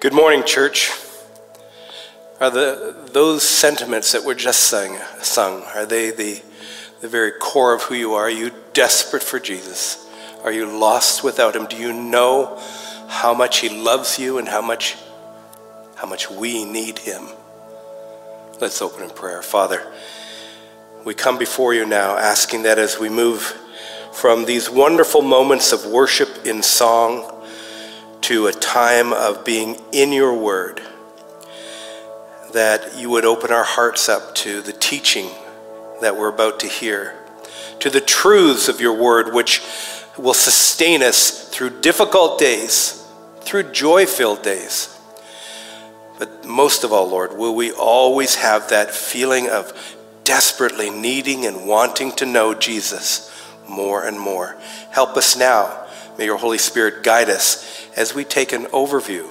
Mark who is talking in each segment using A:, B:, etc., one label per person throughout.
A: Good morning, church. Are the, those sentiments that were just sung, sung, are they the, the very core of who you are? Are you desperate for Jesus? Are you lost without him? Do you know how much he loves you and how much, how much we need him? Let's open in prayer. Father, we come before you now asking that as we move from these wonderful moments of worship in song, to a time of being in your word, that you would open our hearts up to the teaching that we're about to hear, to the truths of your word, which will sustain us through difficult days, through joy filled days. But most of all, Lord, will we always have that feeling of desperately needing and wanting to know Jesus more and more? Help us now. May your Holy Spirit guide us as we take an overview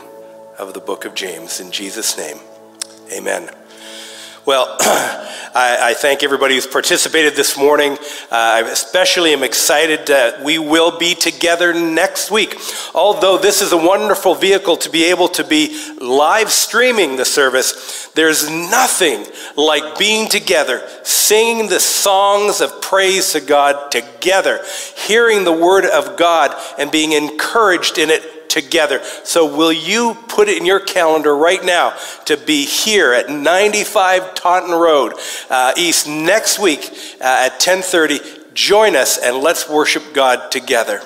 A: of the book of James. In Jesus' name, amen. Well, I, I, thank everybody who's participated this morning. Uh, I especially am excited that we will be together next week. Although this is a wonderful vehicle to be able to be live streaming the service, there's nothing like being together, singing the songs of praise to God together, hearing the word of God, and being encouraged in it together. So will you put it in your calendar right now to be here at 95 Taunton Road uh, East next week uh, at 10:30? Join us and let's worship God together.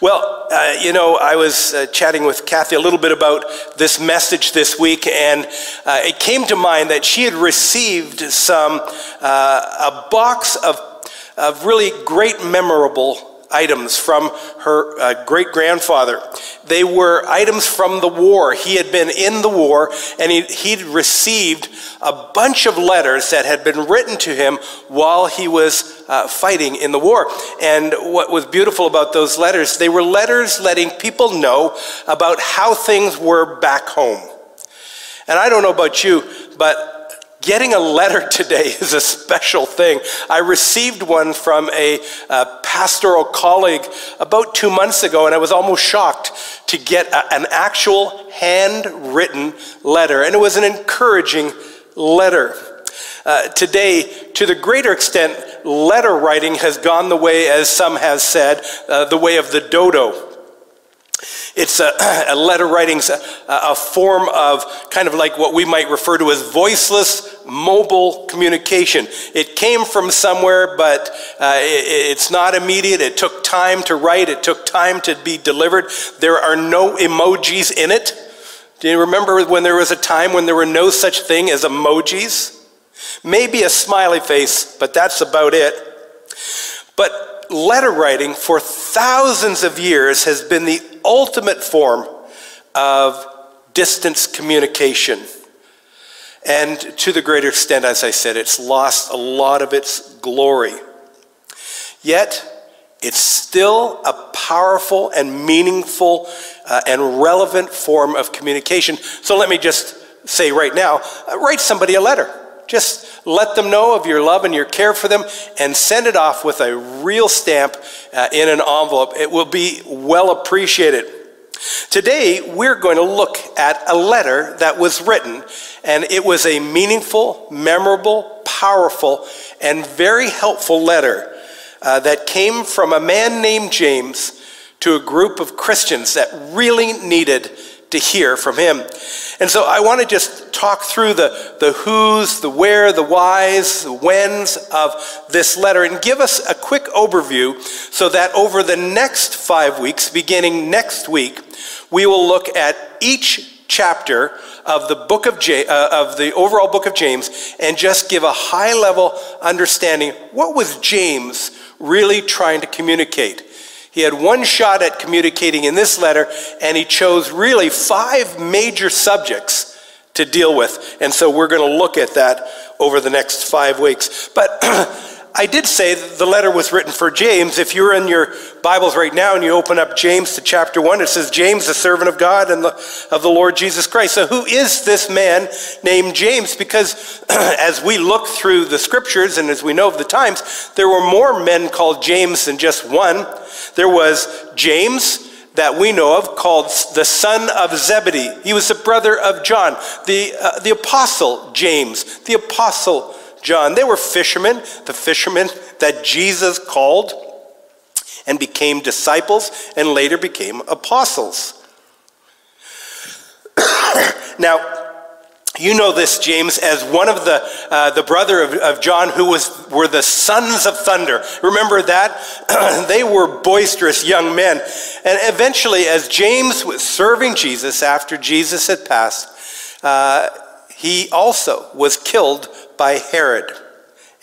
A: Well, uh, you know, I was uh, chatting with Kathy a little bit about this message this week, and uh, it came to mind that she had received some uh, a box of of really great memorable items from her uh, great grandfather. They were items from the war. He had been in the war and he, he'd received a bunch of letters that had been written to him while he was uh, fighting in the war. And what was beautiful about those letters, they were letters letting people know about how things were back home. And I don't know about you, but Getting a letter today is a special thing. I received one from a, a, pastoral colleague about two months ago, and I was almost shocked to get a, an actual handwritten letter. And it was an encouraging letter. Uh, today, to the greater extent, letter writing has gone the way, as some have said, uh, the way of the dodo. It's a, a letter writing's a, a form of kind of like what we might refer to as voiceless mobile communication. It came from somewhere, but uh, it, it's not immediate. It took time to write, it took time to be delivered. There are no emojis in it. Do you remember when there was a time when there were no such thing as emojis? Maybe a smiley face, but that's about it. But letter writing for thousands of years has been the ultimate form of distance communication. And to the greater extent, as I said, it's lost a lot of its glory. Yet, it's still a powerful and meaningful uh, and relevant form of communication. So let me just say right now uh, write somebody a letter. Just let them know of your love and your care for them and send it off with a real stamp uh, in an envelope. It will be well appreciated. Today, we're going to look at a letter that was written, and it was a meaningful, memorable, powerful, and very helpful letter uh, that came from a man named James to a group of Christians that really needed to hear from him. And so I want to just talk through the, the who's, the where, the whys, the whens of this letter and give us a quick overview so that over the next five weeks, beginning next week, we will look at each chapter of the book of, J, uh, of the overall book of James and just give a high level understanding what was James really trying to communicate he had one shot at communicating in this letter, and he chose really five major subjects to deal with. And so we're going to look at that over the next five weeks. But I did say the letter was written for James. If you're in your Bibles right now and you open up James to chapter 1, it says, James, the servant of God and the, of the Lord Jesus Christ. So, who is this man named James? Because as we look through the scriptures and as we know of the times, there were more men called James than just one. There was James, that we know of called the son of Zebedee. He was the brother of John, the, uh, the apostle James, the apostle John. They were fishermen, the fishermen that Jesus called and became disciples and later became apostles. now, you know this, James, as one of the, uh, the brother of, of John who was, were the sons of thunder. Remember that? they were boisterous young men. And eventually, as James was serving Jesus after Jesus had passed, uh, he also was killed by Herod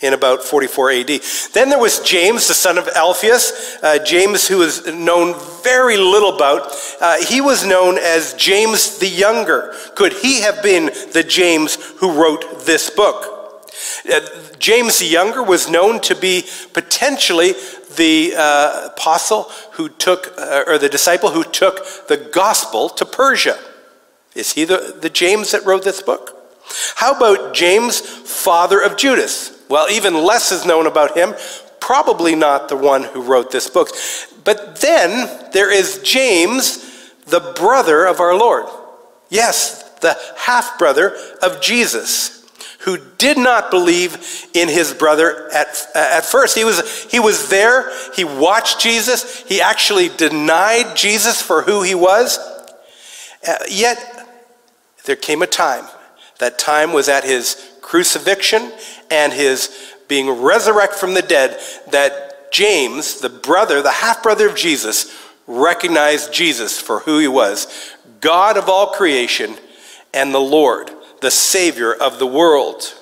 A: in about 44 AD. Then there was James, the son of Alphaeus. Uh, James, who is known very little about. Uh, he was known as James the Younger. Could he have been the James who wrote this book? Uh, James the Younger was known to be potentially the uh, apostle who took, uh, or the disciple who took the gospel to Persia. Is he the, the James that wrote this book? How about James, father of Judas? Well, even less is known about him, probably not the one who wrote this book. But then there is James, the brother of our Lord. Yes, the half brother of Jesus, who did not believe in his brother at, at first. He was, he was there, he watched Jesus, he actually denied Jesus for who he was. Uh, yet, there came a time. That time was at his crucifixion and his being resurrected from the dead that James, the brother, the half brother of Jesus, recognized Jesus for who he was God of all creation and the Lord, the Savior of the world.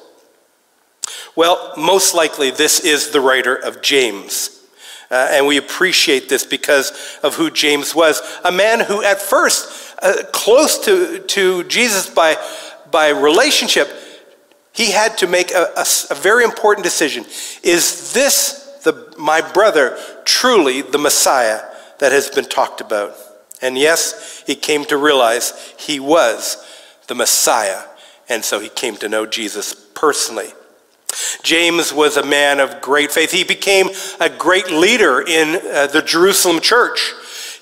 A: Well, most likely, this is the writer of James. Uh, and we appreciate this because of who James was. A man who, at first, uh, close to, to Jesus by, by relationship, he had to make a, a, a very important decision. Is this the, my brother truly the Messiah that has been talked about? And yes, he came to realize he was the Messiah, and so he came to know Jesus personally. James was a man of great faith. He became a great leader in uh, the Jerusalem church.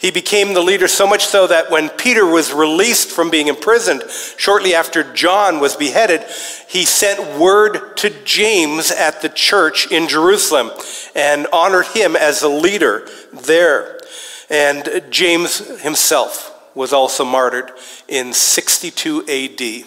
A: He became the leader so much so that when Peter was released from being imprisoned, shortly after John was beheaded, he sent word to James at the church in Jerusalem and honored him as a leader there. And James himself was also martyred in 62 AD,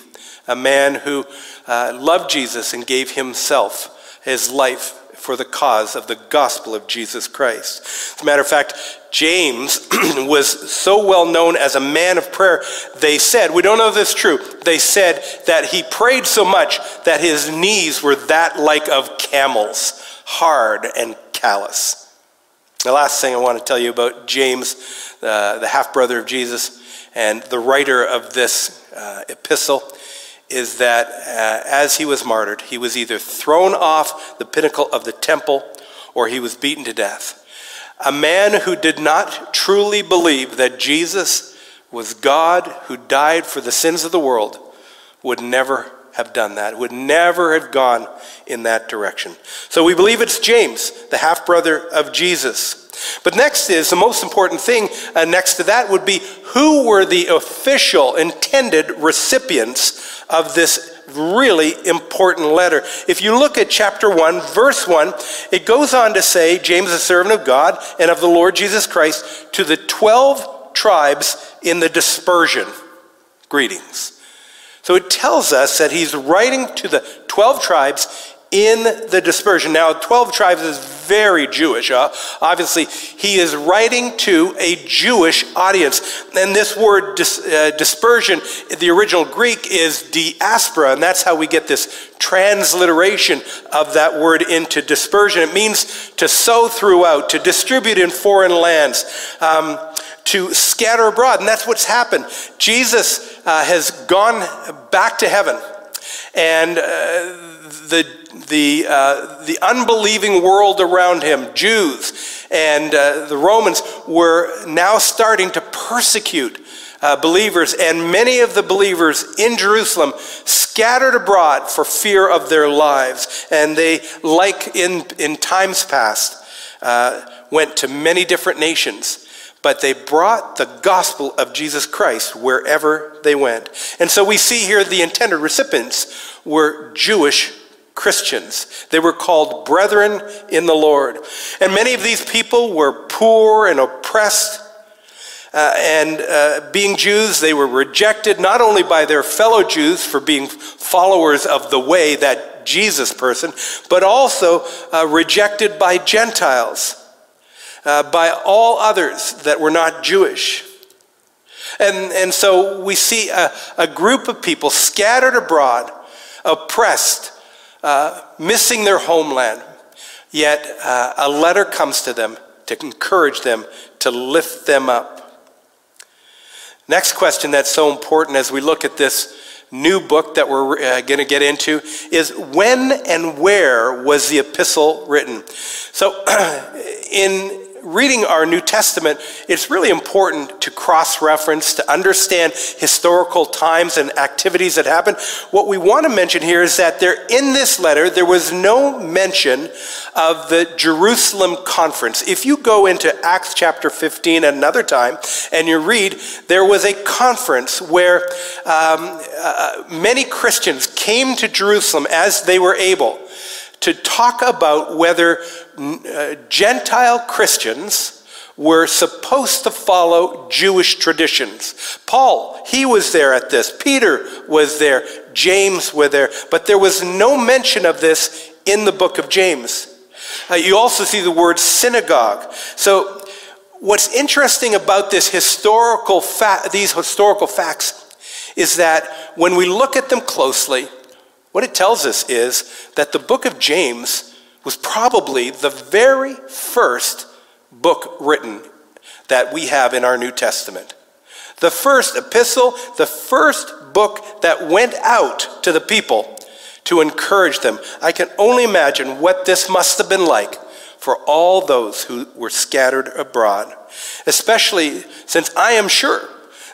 A: a man who uh, loved Jesus and gave himself, his life, for the cause of the gospel of Jesus Christ. As a matter of fact, James was so well known as a man of prayer, they said, we don't know if this is true, they said that he prayed so much that his knees were that like of camels, hard and callous. The last thing I want to tell you about James, uh, the half brother of Jesus, and the writer of this uh, epistle is that uh, as he was martyred, he was either thrown off the pinnacle of the temple or he was beaten to death. A man who did not truly believe that Jesus was God who died for the sins of the world would never have done that, would never have gone in that direction. So we believe it's James, the half brother of Jesus. But next is the most important thing, uh, next to that would be who were the official intended recipients of this really important letter. If you look at chapter 1, verse 1, it goes on to say, James, a servant of God and of the Lord Jesus Christ, to the 12 tribes in the dispersion. Greetings. So it tells us that he's writing to the 12 tribes in the dispersion. Now, 12 tribes is very Jewish. Uh, obviously, he is writing to a Jewish audience. And this word dis, uh, dispersion, the original Greek is diaspora, and that's how we get this transliteration of that word into dispersion. It means to sow throughout, to distribute in foreign lands. Um, to scatter abroad, and that's what's happened. Jesus uh, has gone back to heaven, and uh, the, the, uh, the unbelieving world around him, Jews and uh, the Romans, were now starting to persecute uh, believers, and many of the believers in Jerusalem scattered abroad for fear of their lives. And they, like in, in times past, uh, went to many different nations. but they brought the gospel of Jesus Christ wherever they went. And so we see here the intended recipients were Jewish Christians. They were called brethren in the Lord. And many of these people were poor and oppressed. Uh, and uh, being Jews, they were rejected not only by their fellow Jews for being followers of the way, that Jesus person, but also uh, rejected by Gentiles uh, by all others that were not Jewish. And, and so we see a, a group of people scattered abroad, oppressed, uh, missing their homeland. Yet uh, a letter comes to them to encourage them, to lift them up. Next question that's so important as we look at this new book that we're uh, going to get into is when and where was the epistle written? So, in reading our New Testament, it's really important to cross reference, to understand historical times and activities that happened. What we want to mention here is that there, in this letter, there was no mention of the Jerusalem conference. If you go into Acts chapter 15 at another time and you read, there was a conference where um, uh, many Christians came to Jerusalem as they were able to talk about whether uh, Gentile Christians were supposed to follow Jewish traditions. Paul, he was there at this. Peter was there. James was there. But there was no mention of this in the book of James. Uh, you also see the word synagogue. So, what's interesting about this historical fa- these historical facts is that when we look at them closely, what it tells us is that the book of James was probably the very first book written that we have in our New Testament. The first epistle, the first book that went out to the people to encourage them. I can only imagine what this must have been like for all those who were scattered abroad, especially since I am sure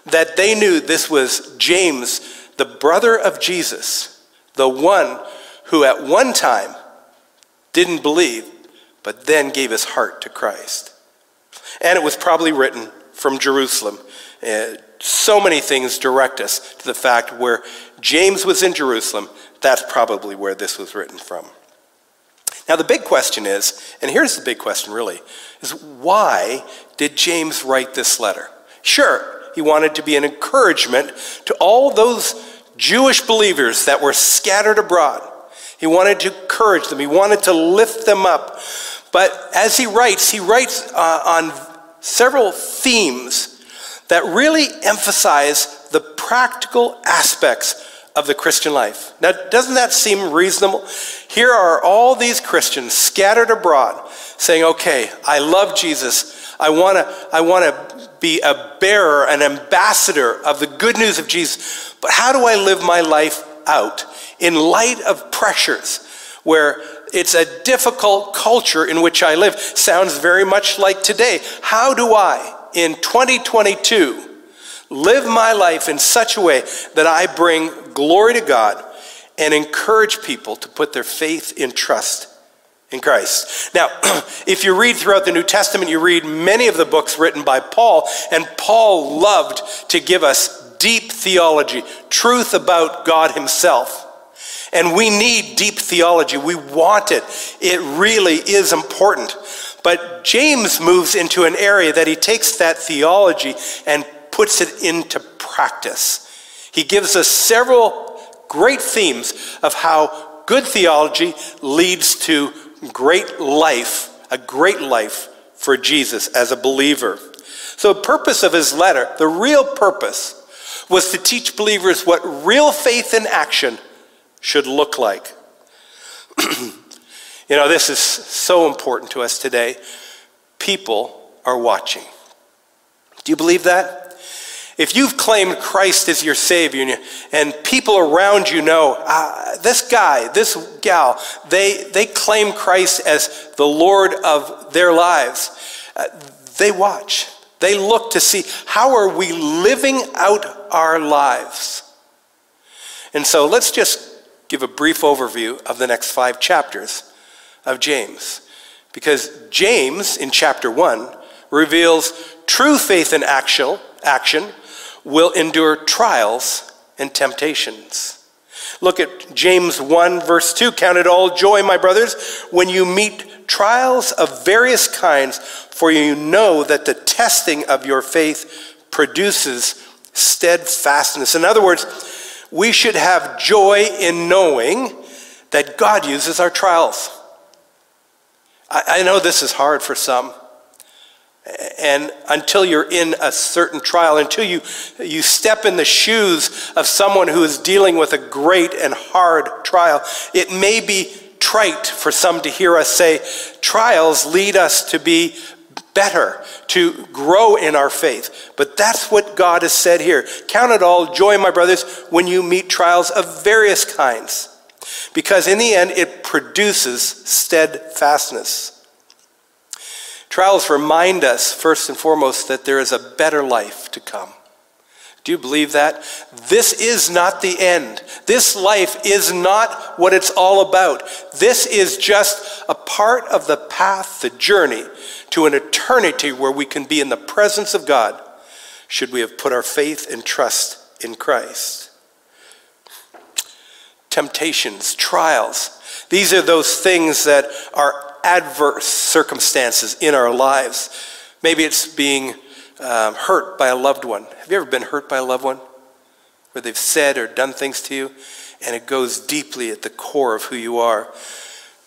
A: that they knew this was James, the brother of Jesus the one who at one time didn't believe, but then gave his heart to Christ. And it was probably written from Jerusalem. Uh, so many things direct us to the fact where James was in Jerusalem, that's probably where this was written from. Now, the big question is, and here's the big question really, is why did James write this letter? Sure, he wanted to be an encouragement to all those Jewish believers that were scattered abroad. He wanted to encourage them, he wanted to lift them up. But as he writes, he writes uh, on several themes that really emphasize the practical aspects of the Christian life. Now, doesn't that seem reasonable? Here are all these Christians scattered abroad saying, okay, I love Jesus. I want to I wanna be a bearer, an ambassador of the good news of Jesus. But how do I live my life out in light of pressures where it's a difficult culture in which I live? Sounds very much like today. How do I, in 2022, live my life in such a way that I bring glory to God and encourage people to put their faith in trust in Christ. Now, if you read throughout the New Testament, you read many of the books written by Paul, and Paul loved to give us deep theology, truth about God Himself. And we need deep theology. We want it. It really is important. But James moves into an area that he takes that theology and puts it into practice. He gives us several great themes of how good theology leads to great life, a great life for Jesus as a believer. So, the purpose of his letter, the real purpose, was to teach believers what real faith in action should look like. you know, this is so important to us today. People are watching. Do you believe that? If you've claimed Christ as your Savior and, you, and people around you know, uh, this guy, this gal, they, they claim Christ as the Lord of their lives, uh, they watch. They look to see how are we living out our lives. And so let's just give a brief overview of the next five chapters of James. Because James, in chapter 1, reveals true faith in action, action will endure trials and temptations. Look at James 1, verse 2. Count it all joy, my brothers, when you meet trials of various kinds, for you know that the testing of your faith produces steadfastness. In other words, we should have joy in knowing that God uses our trials. I, know this is hard for some. And until you're in a certain trial, until you, you step in the shoes of someone who is dealing with a great and hard trial, it may be trite for some to hear us say, trials lead us to be better, to grow in our faith. But that's what God has said here. Count it all joy, my brothers, when you meet trials of various kinds, because in the end, it produces steadfastness. Trials remind us, first and foremost, that there is a better life to come. Do you believe that? This is not the end. This life is not what it's all about. This is just a part of the path, the journey to an eternity where we can be in the presence of God, should we have put our faith and trust in Christ. Temptations, trials, these are those things that are adverse circumstances in our lives. Maybe it's being um, hurt by a loved one. Have you ever been hurt by a loved one? Where they've said or done things to you, and it goes deeply at the core of who you are.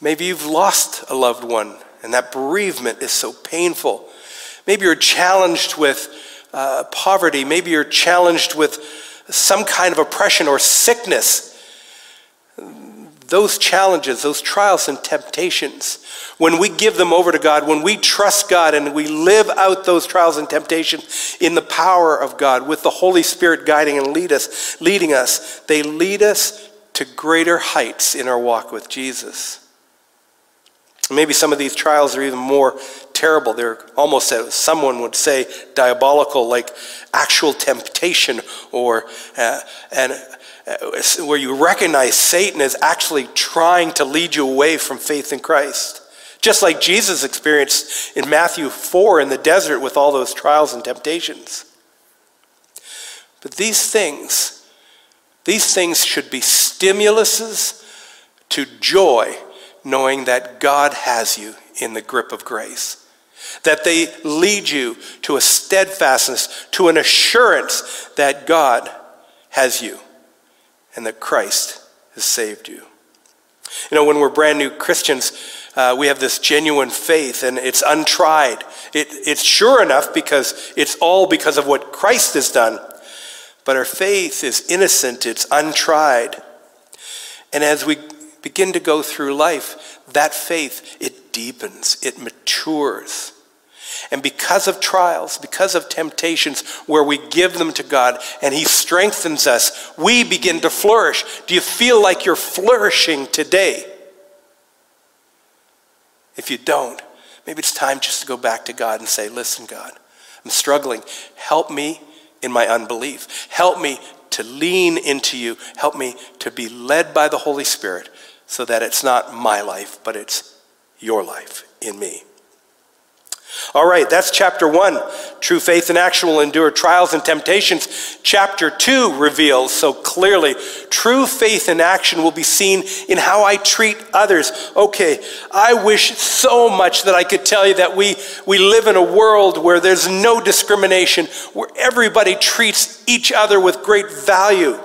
A: Maybe you've lost a loved one, and that bereavement is so painful. Maybe you're challenged with uh, poverty. Maybe you're challenged with some kind of oppression or sickness those challenges, those trials and temptations, when we give them over to God, when we trust God and we live out those trials and temptations in the power of God with the Holy Spirit guiding and lead us, leading us, they lead us to greater heights in our walk with Jesus. Maybe some of these trials are even more terrible. They're almost, someone would say, diabolical, like actual temptation or uh, uh, Uh, where you recognize Satan is actually trying to lead you away from faith in Christ. Just like Jesus experienced in Matthew 4 in the desert with all those trials and temptations. But these things, these things should be stimuluses to joy, knowing that God has you in the grip of grace. That they lead you to a steadfastness, to an assurance that God has you and that Christ has saved you. You know, when we're brand new Christians, uh, we have this genuine faith and it's untried. It, it's sure enough because it's all because of what Christ has done. But our faith is innocent, it's untried. And as we begin to go through life, that faith, it deepens, it matures. And because of trials, because of temptations where we give them to God and He strengthens us, we begin to flourish. Do you feel like you're flourishing today? If you don't, maybe it's time just to go back to God and say, Listen, God, I'm struggling. Help me in my unbelief. Help me to lean into you. Help me to be led by the Holy Spirit so that it's not my life, but it's your life in me. All right, that's chapter one. True faith in action will endure trials and temptations. Chapter two reveals so clearly true faith in action will be seen in how I treat others. Okay, I wish so much that I could tell you that we, we live in a world where there's no discrimination, where everybody treats each other with great value.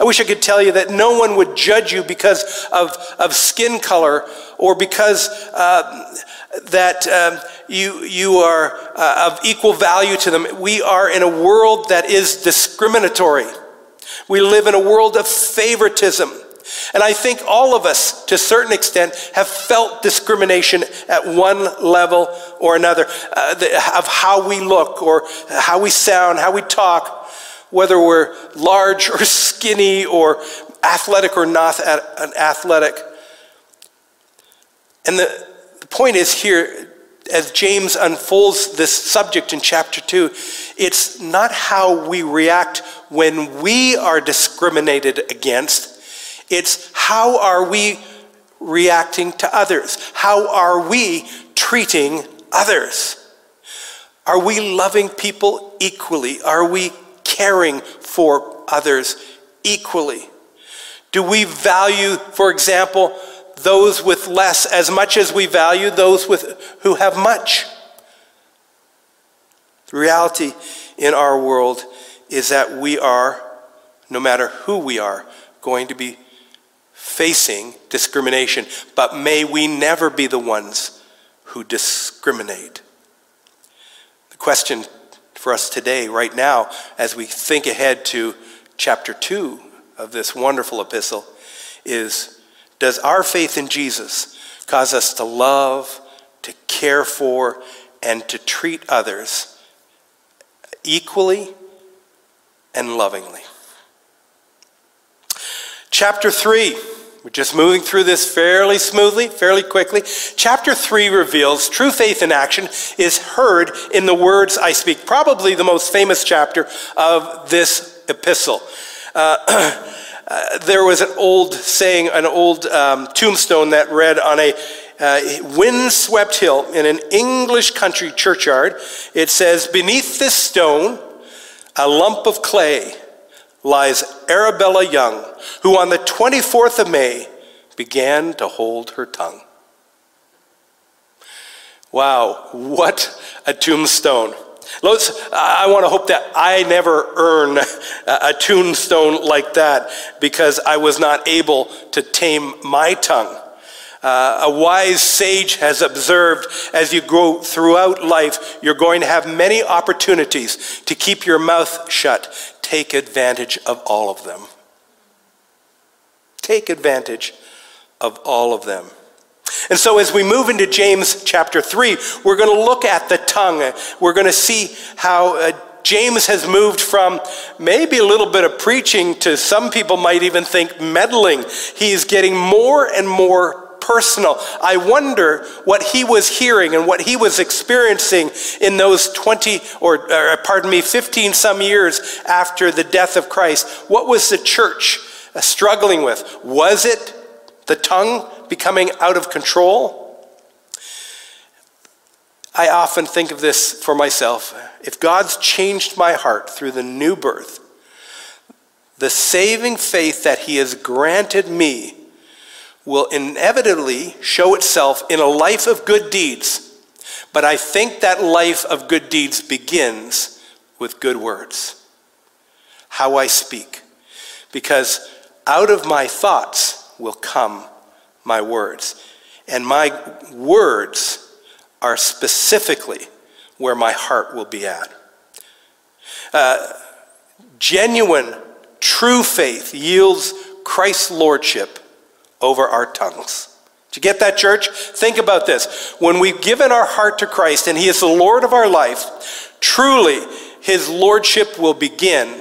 A: I wish I could tell you that no one would judge you because of, of skin color or because uh, that um, you, you are uh, of equal value to them. We are in a world that is discriminatory. We live in a world of favoritism. And I think all of us, to a certain extent, have felt discrimination at one level or another uh, the, of how we look or how we sound, how we talk, whether we're large or skinny or athletic or not athletic. And the, the point is here, as James unfolds this subject in chapter 2, it's not how we react when we are discriminated against, it's how are we reacting to others? How are we treating others? Are we loving people equally? Are we caring for others equally? Do we value, for example, those with less as much as we value those with, who have much? The reality in our world is that we are, no matter who we are, going to be facing discrimination. But may we never be the ones who discriminate. The question for us today, right now, as we think ahead to chapter 2 of this wonderful epistle, is Does our faith in Jesus cause us to love, to care for, and to treat others equally and lovingly? Chapter 3 we're just moving through this fairly smoothly, fairly quickly. Chapter 3 reveals true faith in action is heard in the words I speak, probably the most famous chapter of this epistle. Uh, uh, there was an old saying, an old um, tombstone that read on a uh, windswept hill in an English country churchyard. It says, Beneath this stone, a lump of clay lies Arabella Young, who on the 24th of May began to hold her tongue. Wow, what a tombstone. Let's, I want to hope that I never earn a tombstone like that because I was not able to tame my tongue. Uh, a wise sage has observed as you go throughout life, you're going to have many opportunities to keep your mouth shut, take advantage of all of them. Take advantage of all of them. And so, as we move into James chapter 3, we're going to look at the tongue. We're going to see how uh, James has moved from maybe a little bit of preaching to some people might even think meddling. He's getting more and more personal. I wonder what he was hearing and what he was experiencing in those 20 or, or pardon me, 15 some years after the death of Christ. What was the church uh, struggling with? Was it the tongue becoming out of control? I often think of this for myself. If God's changed my heart through the new birth, the saving faith that He has granted me will inevitably show itself in a life of good deeds. But I think that life of good deeds begins with good words. How I speak. Because out of my thoughts will come my words. And my words are specifically where my heart will be at. Uh, genuine, true faith yields Christ's lordship over our tongues. Did you get that, church? Think about this. When we've given our heart to Christ and He is the Lord of our life, truly His lordship will begin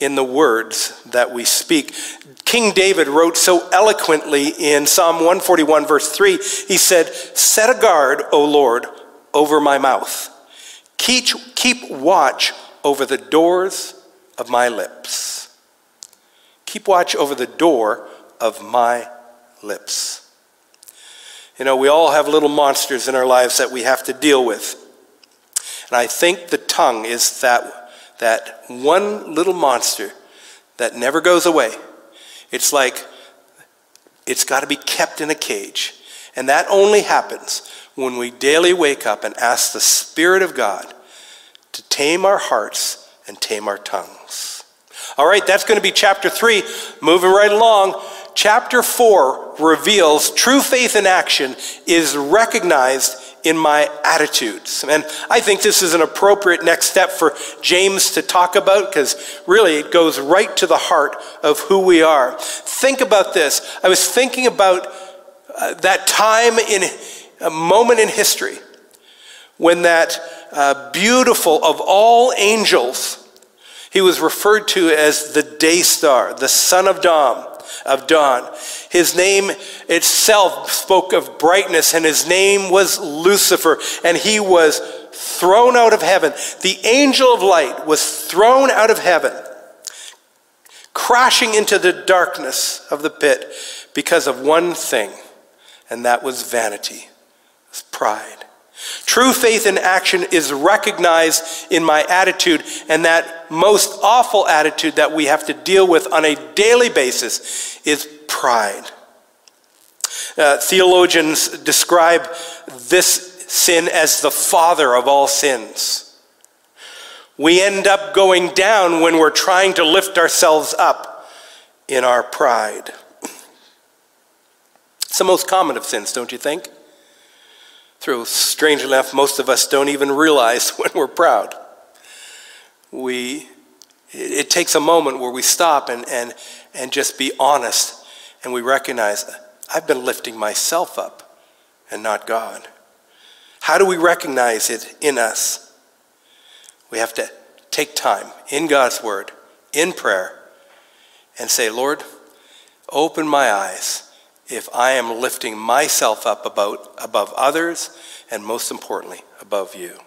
A: in the words that we speak. King David wrote so eloquently in Psalm 141, verse 3, he said, Set a guard, O Lord, over my mouth. Keep, keep watch over the doors of my lips. Keep watch over the door of my lips. You know, we all have little monsters in our lives that we have to deal with. And I think the tongue is that, that one little monster that never goes away. It's like it's got to be kept in a cage. And that only happens when we daily wake up and ask the Spirit of God to tame our hearts and tame our tongues. All right, that's going to be chapter 3. Moving right along chapter 4 reveals true faith in action is recognized in my attitudes. And I think this is an appropriate next step for James to talk about because really it goes right to the heart of who we are. Think about this. I was thinking about uh, that time in a moment in history when that uh, beautiful of all angels, he was referred to as the day star, the son of dawn of dawn. His name itself spoke of brightness, and his name was Lucifer, and he was thrown out of heaven. The angel of light was thrown out of heaven, crashing into the darkness of the pit because of one thing, and that was vanity, was pride. True faith in action is recognized in my attitude, and that most awful attitude that we have to deal with on a daily basis is pride. Uh, theologians describe this sin as the father of all sins. We end up going down when we're trying to lift ourselves up in our pride. It's the most common of sins, don't you think? Through strange enough, most of us don't even realize when we're proud. We, it, takes a moment where we stop and, and, and just be honest and we recognize I've been lifting myself up and not God. How do we recognize it in us? We have to take time in God's Word, in prayer, and say, Lord, open my eyes if I am lifting myself up about, above others and most importantly, above you.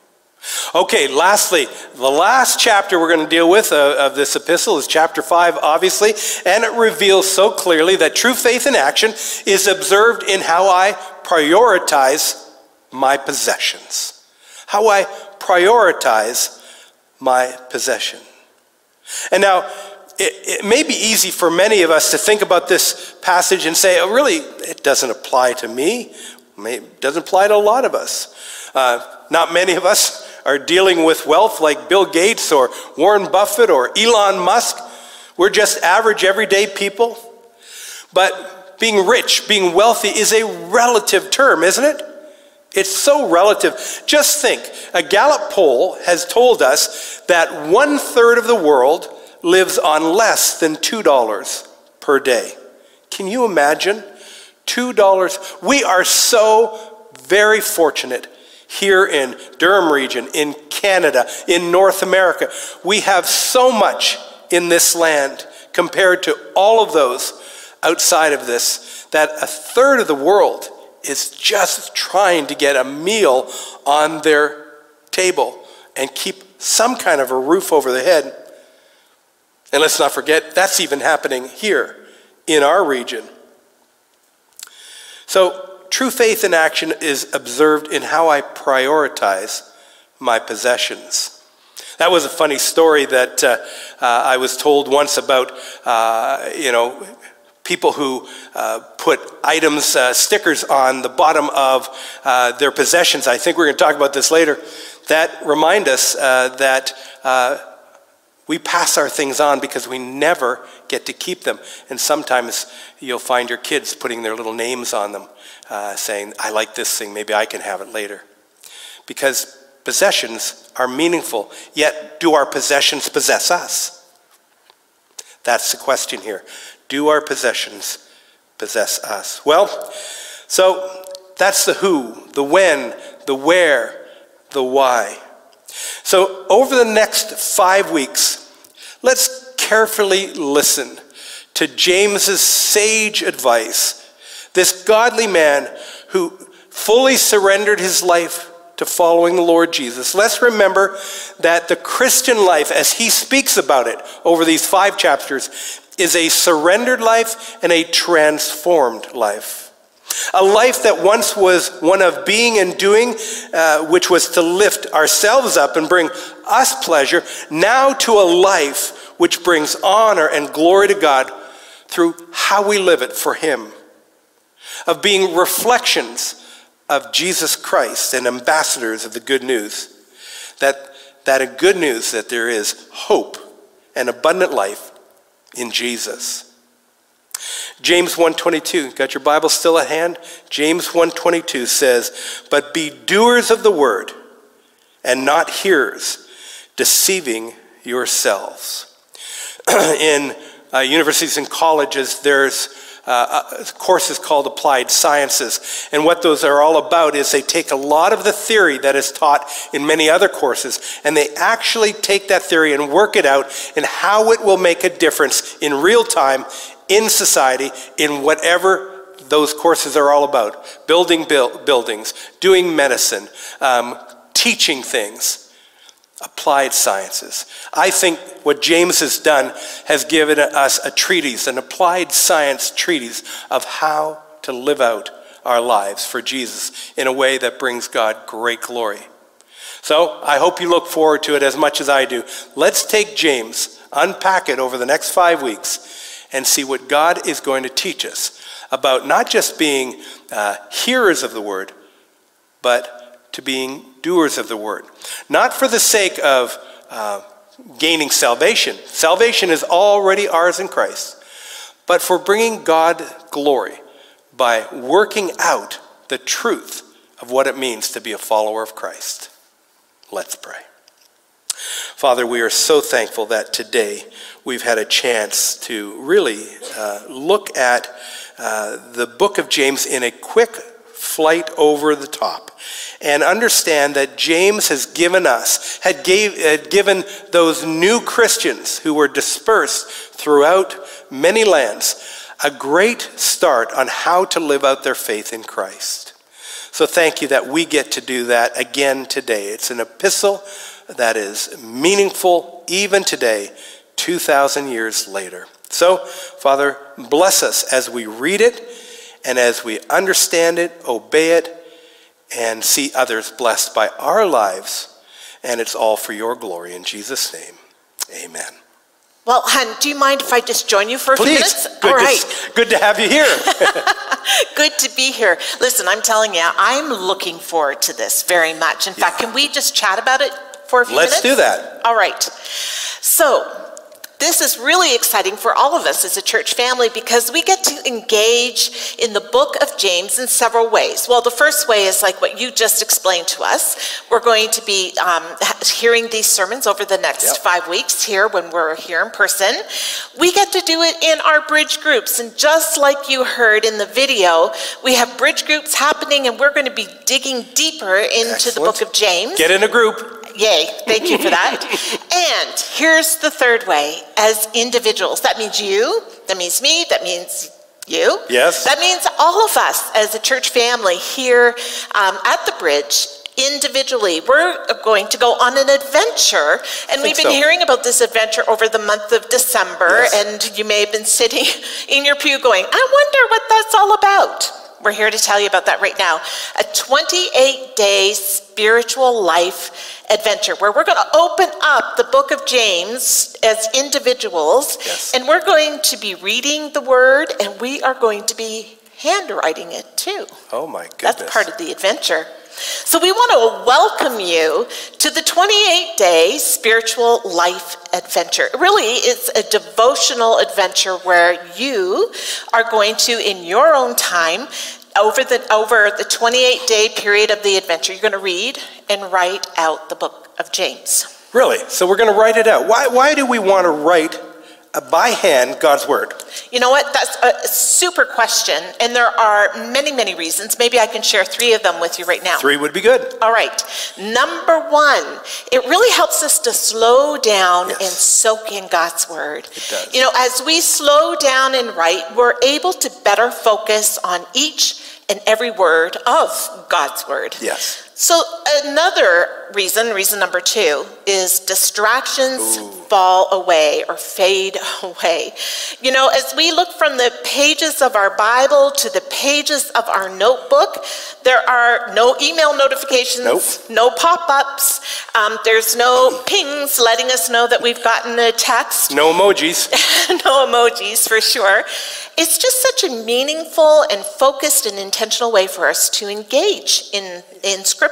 A: Okay, lastly, the last chapter we're going to deal with uh, of this epistle is chapter 5, obviously, and it reveals so clearly that true faith in action is observed in how I prioritize my possessions. How I prioritize my possession. And now, it, it, may be easy for many of us to think about this passage and say, oh, really, it doesn't apply to me. It doesn't apply to a lot of us. Uh, not many of us are dealing with wealth like Bill Gates or Warren Buffett or Elon Musk. We're just average, everyday people. But being rich, being wealthy is a relative term, isn't it? It's so relative. Just think a Gallup poll has told us that one third of the world lives on less than $2 per day. Can you imagine? $2. We are so very fortunate here in Durham region, in Canada, in North America. We have so much in this land compared to all of those outside of this that a third of the world is just trying to get a meal on their table and keep some kind of a roof over their head. And let's not forget, that's even happening here in our region. So, true faith in action is observed in how I prioritize my possessions. That was a funny story that uh, uh, I was told once about, uh, you know, people who uh, put items, uh, stickers on the bottom of uh, their possessions. I think we're going to talk about this later. That remind us that we pass our things on because we never get to keep them. And sometimes you'll find your kids putting their little names on them, uh, saying, I like this thing, maybe I can have it later. Because possessions are meaningful, yet do our possessions possess us? That's the question here. Do our possessions possess us? Well, so that's the who, the when, the where, the why. So, over the next five weeks, let's carefully listen to James's sage advice. This godly man who fully surrendered his life to following the Lord Jesus. Let's remember that the Christian life, as he speaks about it over these five chapters, is a surrendered life and a transformed life. A life that once was one of being and doing, uh, which was to lift ourselves up and bring us pleasure, now to a life which brings honor and glory to God through how we live it for Him. Of being reflections of Jesus Christ and ambassadors of the good news. That, that a good news that there is hope and abundant life in Jesus. James 1:22, got your Bible still at hand? James 1:22 says, "But be doers of the word and not hearers, deceiving yourselves." in uh, universities and colleges, there's uh, uh, courses called applied sciences. And what those are all about is they take a lot of the theory that is taught in many other courses and they actually take that theory and work it out and how it will make a difference in real time in society in whatever those courses are all about building buildings, doing medicine, um, teaching things, applied sciences. I think what James has done has given us a treatise, an applied science treatise of how to live out our lives for Jesus in a way that brings God great glory. So I hope you look forward to it as much as I do. Let's take James, unpack it over the next five weeks, and see what God is going to teach us about not just being uh, hearers of the word, but to being doers of the word. Not for the sake of uh, gaining salvation, salvation is already ours in Christ, but for bringing God glory by working out the truth of what it means to be a follower of Christ. Let's pray. Father, we are so thankful that today we've had a chance to really uh, look at uh, the book of James in a quick flight over the top and understand that James has given us, had, gave, had given those new Christians who were dispersed throughout many lands a great start on how to live out their faith in Christ. So thank you that we get to do that again today. It's an epistle that is meaningful even today, 2,000 years later. So, Father, bless us as we read it and as we understand it, obey it, and see others blessed by our lives. And it's all for your glory. In Jesus' name, amen.
B: Well, Hun, do you mind if I just join you for a
A: Please.
B: few minutes?
A: Good,
B: All
A: to, good to have you here.
B: Good to be here. Listen, I'm telling you, I'm looking forward to this very much. In fact, can we just chat about it for a few
A: Let's
B: minutes?
A: do that.
B: All right. So, this is really exciting for all of us as a church family because we get to engage in the book of James in several ways. Well, the first way is like what you just explained to us. We're going to be um, hearing these sermons over the next
A: Yep.
B: five weeks here when we're here in person. We get to do it in our bridge groups. And just like you heard in the video, we have bridge groups happening and we're going to be digging deeper into the book of James.
A: Get in a group.
B: Yay, thank you for that. and here's the third way as individuals. That means you, that means me, that means you.
A: Yes.
B: That means all of us as a church family here um, at the bridge. Individually, we're going to go on an adventure, and we've been
A: so.
B: hearing about this adventure over the month of December.
A: Yes.
B: And you may have been sitting in your pew going, I wonder what that's all about. We're here to tell you about that right now. A 28 day spiritual life adventure where we're going to open up the book of James as individuals
A: Yes.
B: and we're going to be reading the word and we are going to be handwriting it too.
A: Oh my goodness.
B: That's part of the adventure. So we want to welcome you to the 28 day spiritual life adventure. Really it's a devotional adventure where you are going to, in your own time, over the, over the 28 day period of the adventure, you're going to read and write out the book of James.
A: Really? So we're going to write it out. Why, why do we want to write Uh, by hand God's word?
B: You know what? That's a super question, and there are many, many reasons. Maybe I can share three of them with you right now.
A: Three would be good.
B: All right. Number one, it really helps us to slow down
A: Yes.
B: and soak in God's word.
A: It does.
B: You know, as we slow down and write, we're able to better focus on each and every word of God's word.
A: Yes.
B: So another reason, reason number two, is distractions fall away or fade away. You know, as we look from the pages of our Bible to the pages of our notebook, there are no email notifications,
A: Nope.
B: no pop-ups, um, there's no pings letting us know that we've gotten a text
A: No emojis.
B: no emojis for sure. It's just such a meaningful and focused and intentional way for us to engage in, in Scripture.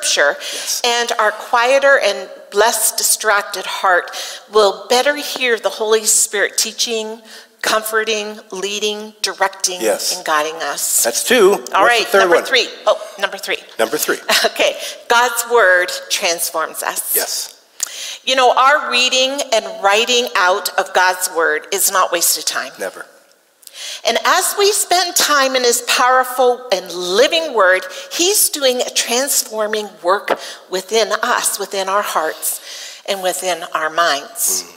B: And our quieter and less distracted heart will better hear the Holy Spirit teaching, comforting, leading, directing,
A: Yes.
B: and guiding us.
A: That's two.
B: All
A: What's
B: right, number
A: one?
B: three. Oh, number three.
A: Number three.
B: Okay, God's Word transforms us.
A: Yes.
B: You know, our reading and writing out of God's Word is not wasted time.
A: Never.
B: And as we spend time in his powerful and living word, he's doing a transforming work within us, within our hearts, and within our minds.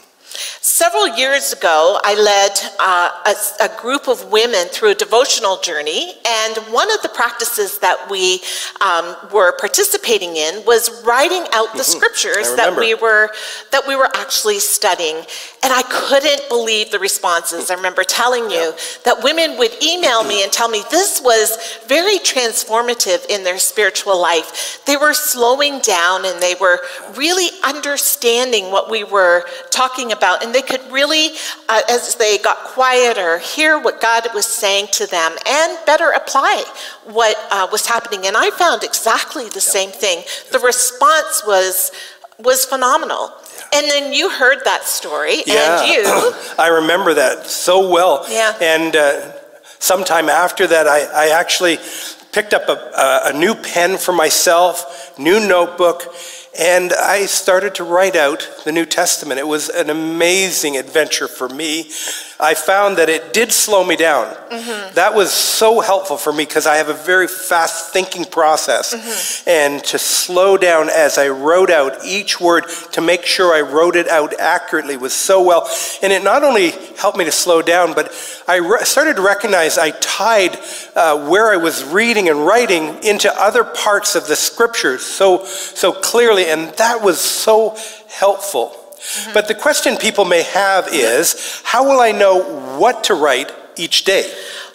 B: Several years ago, I led uh, a, a, group of women through a devotional journey, and one of the practices that we um, were participating in was writing out the mm-hmm. scriptures that we were that we were actually studying. And I couldn't believe the responses. I remember telling you that women would email me and tell me this was very transformative in their spiritual life. They were slowing down and they were really understanding what we were talking about, and they could really, uh, as they got quieter, hear what God was saying to them and better apply what uh, was happening. And I found exactly the same thing. The response was was phenomenal. And then you heard that story,
A: yeah.
B: and you.
A: I remember that so well.
B: Yeah.
A: And uh, sometime after that, I, I actually picked up a, a, a new pen for myself, new notebook, and I started to write out the New Testament. It was an amazing adventure for me. I found that it did slow me down. Mm-hmm. That was so helpful for me because I have a very fast thinking process. Mm-hmm. And to slow down as I wrote out each word to make sure I wrote it out accurately was so well. And it not only helped me to slow down, but I re- started to recognize I tied uh, where I was reading and writing into other parts of the scriptures so, so clearly and that was so helpful. Mm-hmm. But the question people may have is how will I know what to write each day?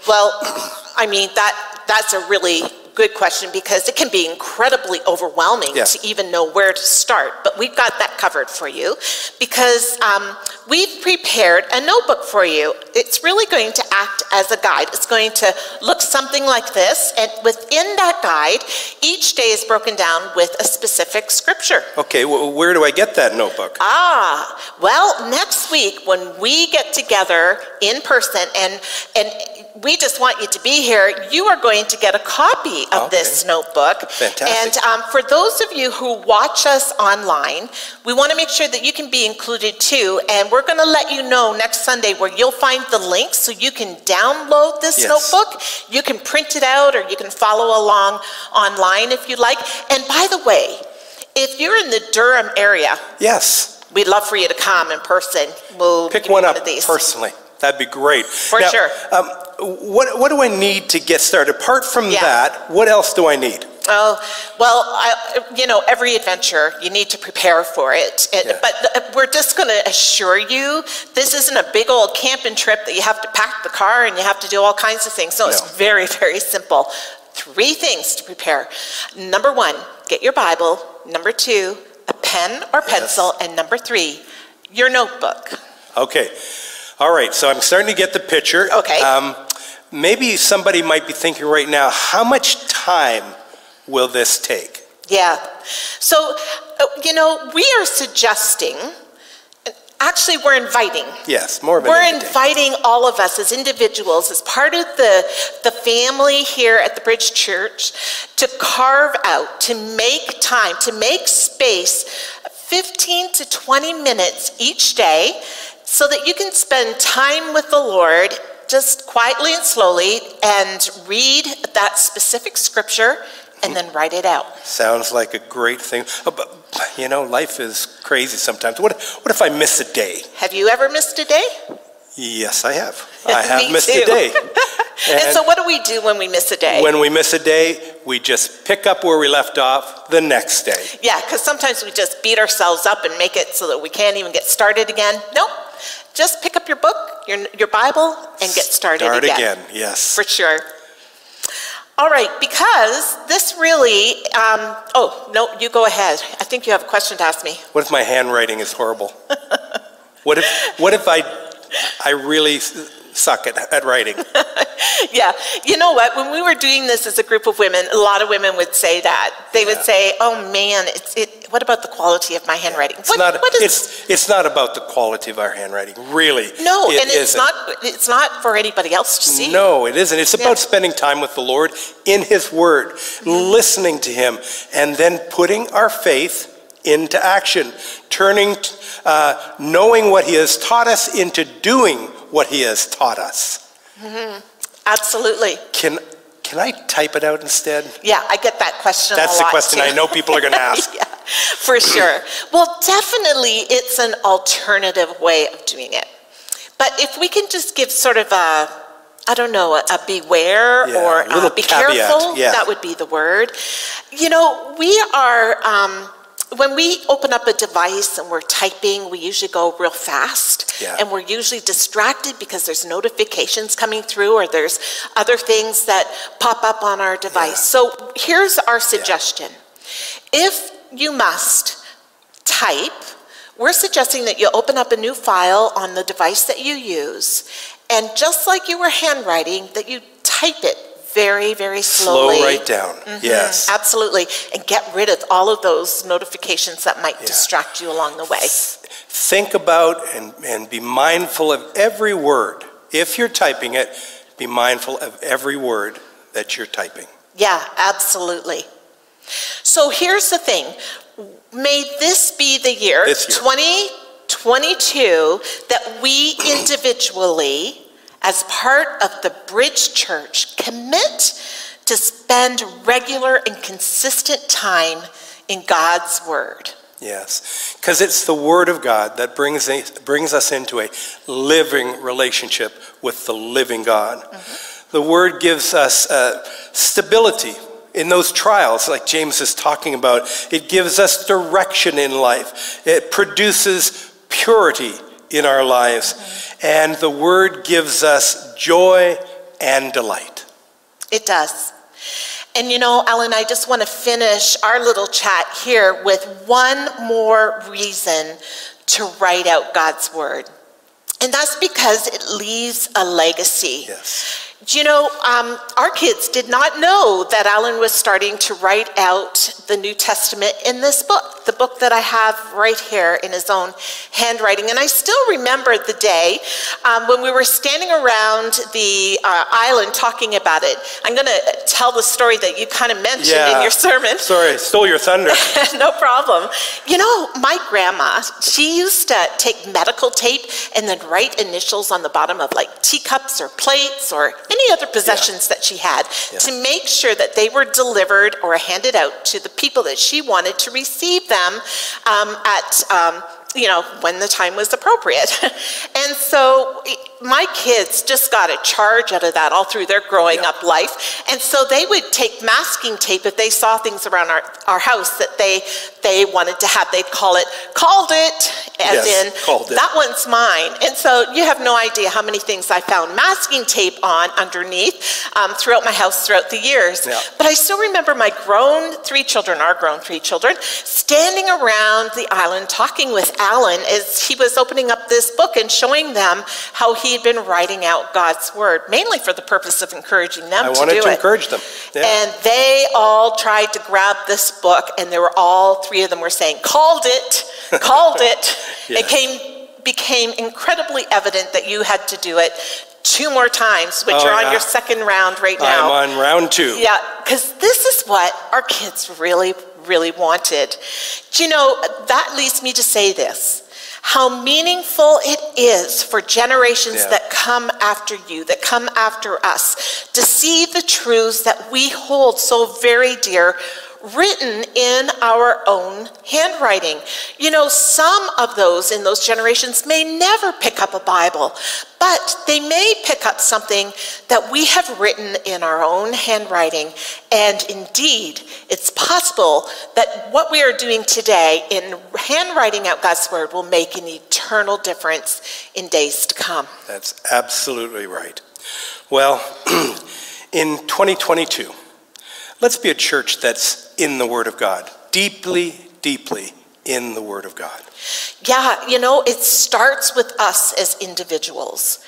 B: Well, I mean, that, that's a really good question because it can be incredibly overwhelming yes. to even know where to start. But we've got that covered for you because um, we've prepared a notebook for you. It's really going to act as a guide. It's going to look something like this. And within that guide, each day is broken down with a specific scripture.
A: Okay, well, where do I get that notebook?
B: Ah, well, next week when we get together in person and, and we just want you to be here. You are going to get a copy of okay. this notebook.
A: Fantastic.
B: And um, for those of you who watch us online, we want to make sure that you can be included too. And we're going to let you know next Sunday where you'll find the link so you can download this yes. notebook. You can print it out or you can follow along online if you like. And by the way, if you're in the Durham area,
A: yes,
B: we'd love for you to come in person. We'll
A: pick one up one personally. That'd be great.
B: For now, sure. Um,
A: what, what do I need to get started? Apart from yeah. that, what else do I need?
B: Oh, well, I, you know, every adventure, you need to prepare for it. it yeah. But uh, we're just going to assure you this isn't a big old camping trip that you have to pack the car and you have to do all kinds of things. So no. it's very, very simple. Three things to prepare. Number one, get your Bible. Number two, a pen or pencil. Yes. And number three, your notebook.
A: Okay. All right, so I'm starting to get the picture.
B: Okay. Um,
A: maybe somebody might be thinking right now, how much time will this take?
B: Yeah. So, uh, you know, we are suggesting, actually, we're inviting.
A: Yes, more of
B: We're inviting all of us as individuals, as part of the, the family here at the Bridge Church, to carve out, to make time, to make space 15 to 20 minutes each day so that you can spend time with the Lord just quietly and slowly and read that specific scripture and then write it out.
A: Sounds like a great thing. Oh, but, you know, life is crazy sometimes. What, what if I miss a day?
B: Have you ever missed a day?
A: Yes, I have. I have missed too. a day.
B: And, and, so, what do we do when we miss a day?
A: When we miss a day, we just pick up where we left off the next day.
B: Yeah, because sometimes we just beat ourselves up and make it so that we can't even get started again. Nope. Just pick up your book, your, your Bible, and get started
A: Start
B: again.
A: again, yes.
B: For sure. All right, because this really, um, oh, no, you go ahead. I think you have a question to ask me.
A: What if my handwriting is horrible? what if, what if I, I really suck at, at writing.
B: yeah. You know what? When we were doing this as a group of women, a lot of women would say that. They would say, oh man, it's, it, what about the quality of my handwriting?
A: It's, what, not, what is, it's, it's not about the quality of our handwriting, really.
B: No, it and it's not, it's not for anybody else to see.
A: No, it isn't. It's about yeah. spending time with the Lord in His Word, mm-hmm. listening to Him, and then putting our faith into action, turning, uh, knowing what He has taught us into doing what he has taught us.
B: Mm-hmm. Absolutely.
A: Can can I type it out instead?
B: Yeah, I get that question.
A: That's
B: the
A: question
B: too.
A: I know people are going to ask.
B: yeah. for sure. Well, definitely it's an alternative way of doing it. But if we can just give sort of a, I don't know, a, a beware
A: Yeah,
B: or
A: a
B: uh, be
A: caveat,
B: careful,
A: yeah.
B: that would be the word. You know, we are, um, when we open up a device and we're typing, we usually go real fast.
A: Yeah.
B: And we're usually distracted because there's notifications coming through or there's other things that pop up on our device.
A: Yeah.
B: So here's our suggestion. If you must type, we're suggesting that you open up a new file on the device that you use, and just like you were handwriting, that you type it very, very slowly.
A: Slow right down. Mm-hmm. Yes.
B: Absolutely, and get rid of all of those notifications that might distract you along the way.
A: Think about and, and be mindful of every word. If you're typing it, be mindful of every word that you're typing.
B: Yeah, absolutely. So here's the thing. May this be the year,
A: This year.
B: 2022, that we individually, as part of the Bridge Church, commit to spend regular and consistent time in God's Word.
A: Yes, because it's the Word of God that brings, brings us into a living relationship with the living God. The Word gives us uh, stability in those trials, like James is talking about. It gives us direction in life, it produces purity in our lives, and the Word gives us joy and delight.
B: It does. And you know, Ellen, I just want to finish our little chat here with one more reason to write out God's word. And that's because it leaves a legacy.
A: Yes.
B: Do you know, um, our kids did not know that Alan was starting to write out the New Testament in this book, the book that I have right here in his own handwriting. And I still remember the day um, when we were standing around the uh, island talking about it. I'm going to tell the story that you kind of mentioned in your sermon.
A: Sorry, stole your thunder.
B: no problem. You know, my grandma, she used to take medical tape and then write initials on the bottom of like teacups or plates or any other possessions that she had
A: Yeah.
B: to make sure that they were delivered or handed out to the people that she wanted to receive them um, at. Um, you know, when the time was appropriate. and so my kids just got a charge out of that all through their growing
A: Yeah.
B: up life. And so they would take masking tape if they saw things around our, our house that they they wanted to have. They'd call it, called it, as
A: Yes,
B: in, that one's mine. And so you have no idea how many things I found masking tape on underneath um, throughout my house throughout the years.
A: Yeah.
B: But I still remember my grown three children, our grown three children, standing around the island talking with Alan as he was opening up this book and showing them how he had been writing out God's word, mainly for the purpose of encouraging them
A: I
B: to
A: wanted
B: do
A: to
B: it.
A: encourage them. Yeah.
B: And they all tried to grab this book, and they were all three of them were saying, "Called it, called it." It came became incredibly evident that you had to do it two more times, which
A: Oh,
B: you're on
A: yeah.
B: your second round right now.
A: I'm on round two.
B: Yeah, because this is what our kids really, really wanted. Do you know, that leads me to say this how meaningful it is for generations
A: Yeah.
B: that come after you, that come after us, to see the truths that we hold so very dear written in our own handwriting. You know, some of those in those generations may never pick up a Bible, but they may pick up something that we have written in our own handwriting. And indeed, it's possible that what we are doing today in handwriting out God's word will make an eternal difference in days to come.
A: That's absolutely right. Well, in 2022, let's be a church that's in the Word of God, deeply, deeply in the Word of God.
B: Yeah, you know, it starts with us as individuals.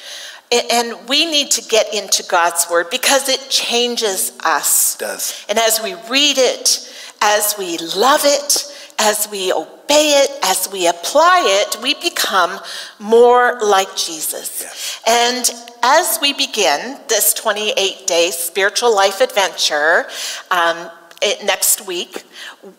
B: And we need to get into God's word because it changes us.
A: It does.
B: And as we read it, as we love it, as we obey it, as we apply it, we become more like Jesus.
A: Yes.
B: And as we begin this 28 day spiritual life adventure um, it, next week,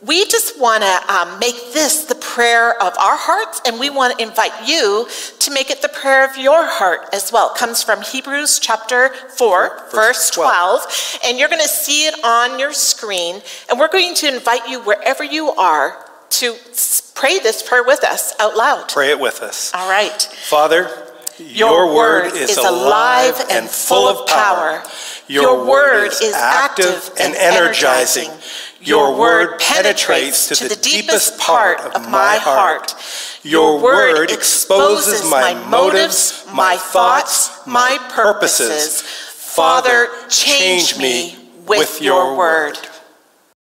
B: we just want to um, make this the prayer of our hearts, and we want to invite you to make it the prayer of your heart as well. It comes from Hebrews chapter 4,
A: Verse
B: verse
A: 12.
B: 12, and you're going to see it on your screen. And we're going to invite you, wherever you are, to pray this prayer with us out loud.
A: Pray it with us.
B: All right.
A: Father, your, word is alive and full of power. Your word is active and energizing. Your word penetrates to the deepest part of my heart. Your word exposes my motives, my thoughts, my purposes. Father, change me with your word.